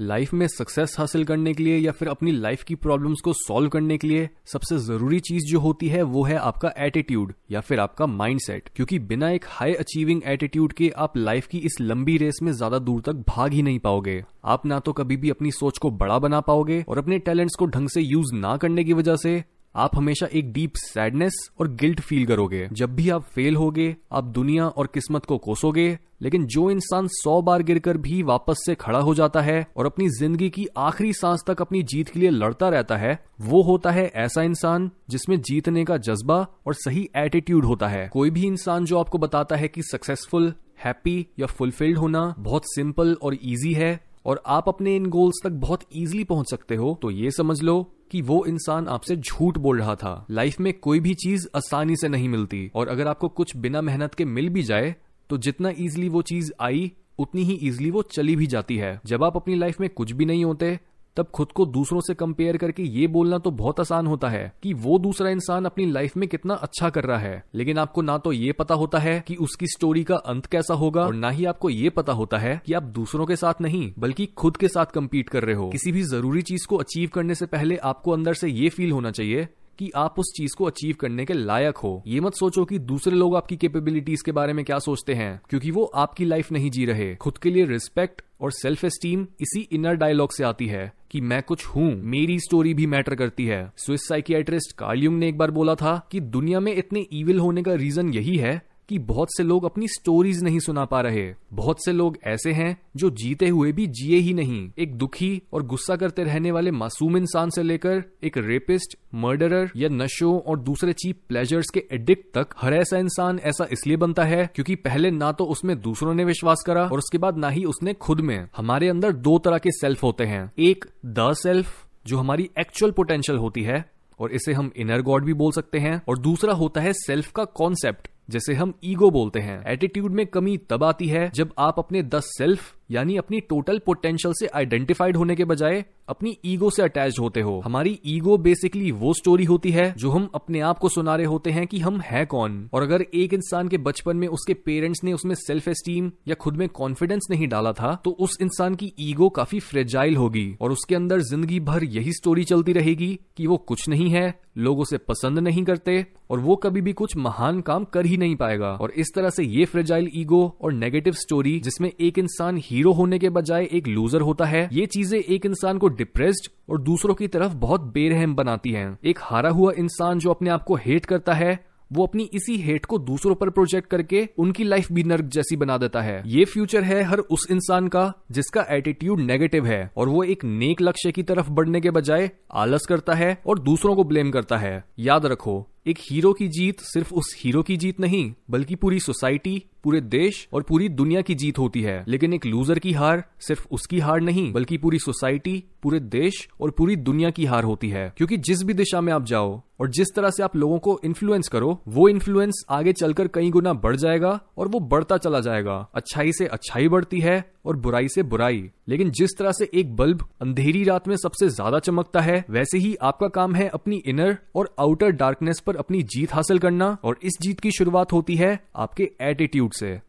Life में success हासिल करने के लिए या फिर अपनी लाइफ की प्रॉब्लम्स को सॉल्व करने के लिए सबसे ज़रूरी चीज़ जो होती है वो है आपका एटीट्यूड या फिर आपका माइंडसेट क्योंकि बिना एक हाई अचीविंग एटीट्यूड के आप लाइफ की इस लंबी रेस में ज़्यादा दूर तक भाग ही नहीं पाओगे। आप ना तो कभी भी अपनी सोच को बड़ा बना पाओगे और अपने टैलेंट्स को ढंग से यूज़ ना करने की वजह से आप हमेशा एक डीप सैडनेस और गिल्ट फील करोगे। जब भी आप फेल होगे, आप दुनिया और किस्मत को कोसोगे, लेकिन जो इंसान सौ बार गिरकर भी वापस से खड़ा हो जाता है और अपनी ज़िंदगी की आखिरी सांस तक अपनी जीत के लिए लड़ता रहता है, वो होता है ऐसा इंसान जिसमें जीतने का जज्बा और सही एटीट्यूड होता है। कोई भी इंसान जो आपको बताता है कि सक्सेसफुल हैप्पी या फुलफिल्ड होना बहुत सिंपल और इजी है, और आप अपने इन गोल्स तक बहुत इजीली पहुँच सकते हो तो ये समझ लो कि वो इंसान आपसे झूठ बोल रहा था। लाइफ में कोई भी चीज़ आसानी से नहीं मिलती। और अगर आपको कुछ बिना मेहनत के मिल भी जाए तो जितना इजिली वो चीज़ आई, उतनी ही इजिली वो चली भी जाती है। जब आप अपनी लाइफ में कुछ भी नहीं होते तब खुद को दूसरों से कंपेयर करके ये बोलना तो बहुत आसान होता है कि वो दूसरा इंसान अपनी लाइफ में कितना अच्छा कर रहा है। लेकिन आपको ना तो ये पता होता है कि उसकी स्टोरी का अंत कैसा होगा और ना ही आपको ये पता होता है कि आप दूसरों के साथ नहीं, बल्कि खुद के साथ कम्पीट कर रहे हो। किसी भी ज़रूरी चीज़ को अचीव करने से पहले आपको अंदर से ये फील होना चाहिए कि आप उस चीज़ को अचीव करने के लायक हो। ये मत सोचो कि दूसरे लोग आपकी कैपेबिलिटीज के बारे में क्या सोचते हैं, क्योंकि वो आपकी लाइफ नहीं जी रहे। खुद के लिए रिस्पेक्ट और सेल्फ एस्टीम इसी इनर डायलॉग से आती है कि मैं कुछ हूँ, मेरी स्टोरी भी मैटर करती है। स्विस साइकियाट्रिस्ट कार्ल ने एक बार बोला था कि दुनिया में इतने इविल होने का रीजन यही है कि बहुत से लोग अपनी स्टोरीज नहीं सुना पा रहे। बहुत से लोग ऐसे हैं जो जीते हुए भी जिए ही नहीं। एक दुखी और गुस्सा करते रहने वाले मासूम इंसान से लेकर एक रेपिस्ट मर्डरर या नशों और दूसरे चीप प्लेजर्स के एडिक्ट तक, हर ऐसा इंसान ऐसा इसलिए बनता है क्योंकि पहले ना तो उसमें दूसरों ने विश्वास करा और उसके बाद ना ही उसने खुद में। हमारे अंदर दो तरह के सेल्फ होते हैं। एक द सेल्फ जो हमारी एक्चुअल पोटेंशियल होती है, और इसे हम इनर गॉड भी बोल सकते हैं, और दूसरा होता है सेल्फ का कॉन्सेप्ट जैसे हम ईगो बोलते हैं। एटीट्यूड में कमी तब आती है जब आप अपने द सेल्फ यानी अपनी टोटल पोटेंशियल से आइडेंटिफाइड होने के बजाय अपनी ईगो से अटैच होते हो। हमारी ईगो बेसिकली वो स्टोरी होती है जो हम अपने आप को सुना रहे होते हैं कि हम है कौन। और अगर एक इंसान के बचपन में उसके पेरेंट्स ने उसमें सेल्फ एस्टीम या खुद में कॉन्फिडेंस नहीं डाला था तो उस इंसान की ईगो काफ़ी फ्रेजाइल होगी और उसके अंदर ज़िंदगी भर यही स्टोरी चलती रहेगी कि वो कुछ नहीं है, लोग उसे पसंद नहीं करते और वो कभी भी कुछ महान काम कर ही नहीं पाएगा। और इस तरह से ये फ्रेजाइल ईगो और नेगेटिव स्टोरी जिसमें एक इंसान हीरो होने के बजाय एक लूजर होता है। ये चीज़ें एक इंसान को डिप्रेस्ड और दूसरों की तरफ़ बहुत बेरहम बनाती हैं। एक हारा हुआ इंसान जो अपने आप को हेट करता है, वो अपनी इसी हेट को दूसरों पर प्रोजेक्ट करके उनकी लाइफ भी नर्क जैसी बना देता है। ये फ्यूचर है हर उस इंसान का जिसका एटीट्यूड नेगेटिव है और वो एक नेक लक्ष्य की तरफ़ बढ़ने के बजाय आलस करता है और दूसरों को ब्लेम करता है। याद रखो एक हीरो की जीत सिर्फ़ उस हीरो की जीत नहीं, बल्कि पूरी सोसाइटी, पूरे देश और पूरी दुनिया की जीत होती है। लेकिन एक लूजर की हार सिर्फ़ उसकी हार नहीं, बल्कि पूरी सोसाइटी, पूरे देश और पूरी दुनिया की हार होती है। क्योंकि जिस भी दिशा में आप जाओ और जिस तरह से आप लोगों को इन्फ्लुएंस करो, वो इन्फ्लुएंस आगे चलकर कई गुना बढ़ जाएगा और वो बढ़ता चला जाएगा। अच्छाई से अच्छाई बढ़ती है और बुराई से बुराई। लेकिन जिस तरह से एक बल्ब अंधेरी रात में सबसे ज़्यादा चमकता है, वैसे ही आपका काम है अपनी इनर और आउटर डार्कनेस पर अपनी जीत हासिल करना, और इस जीत की शुरुआत होती है आपके एटीट्यूड से।